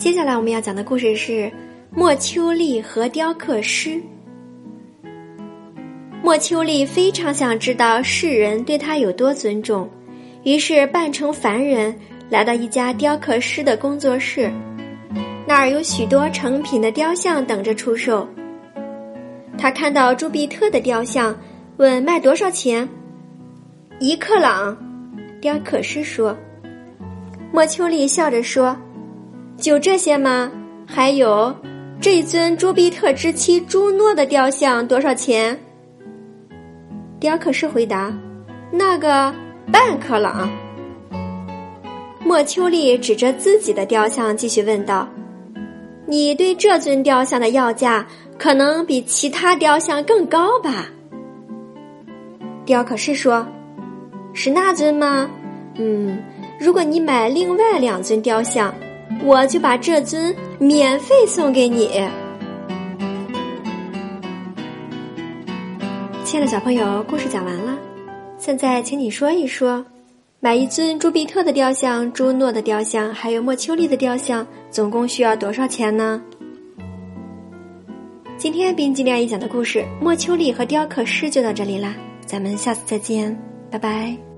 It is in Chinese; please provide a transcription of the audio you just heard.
接下来我们要讲的故事是莫秋丽和雕刻师。莫秋丽非常想知道世人对他有多尊重，于是扮成凡人来到一家雕刻师的工作室，那儿有许多成品的雕像等着出售。他看到朱庇特的雕像，问卖多少钱？一克朗。雕刻师说。莫秋丽笑着说：“就这些吗？还有这尊朱庇特之妻朱诺的雕像多少钱？”雕刻师回答：“那个半克朗。”莫秋丽指着自己的雕像继续问道：“你对这尊雕像的要价可能比其他雕像更高吧？”雕刻师说：“是那尊吗？嗯，如果你买另外两尊雕像，我就把这尊免费送给你。”亲爱的小朋友，故事讲完了，现在请你说一说，买一尊朱庇特的雕像、朱诺的雕像，还有莫秋丽的雕像，总共需要多少钱呢？今天冰激凌阿姨讲的故事《莫秋丽和雕刻师》就到这里啦，咱们下次再见，拜拜。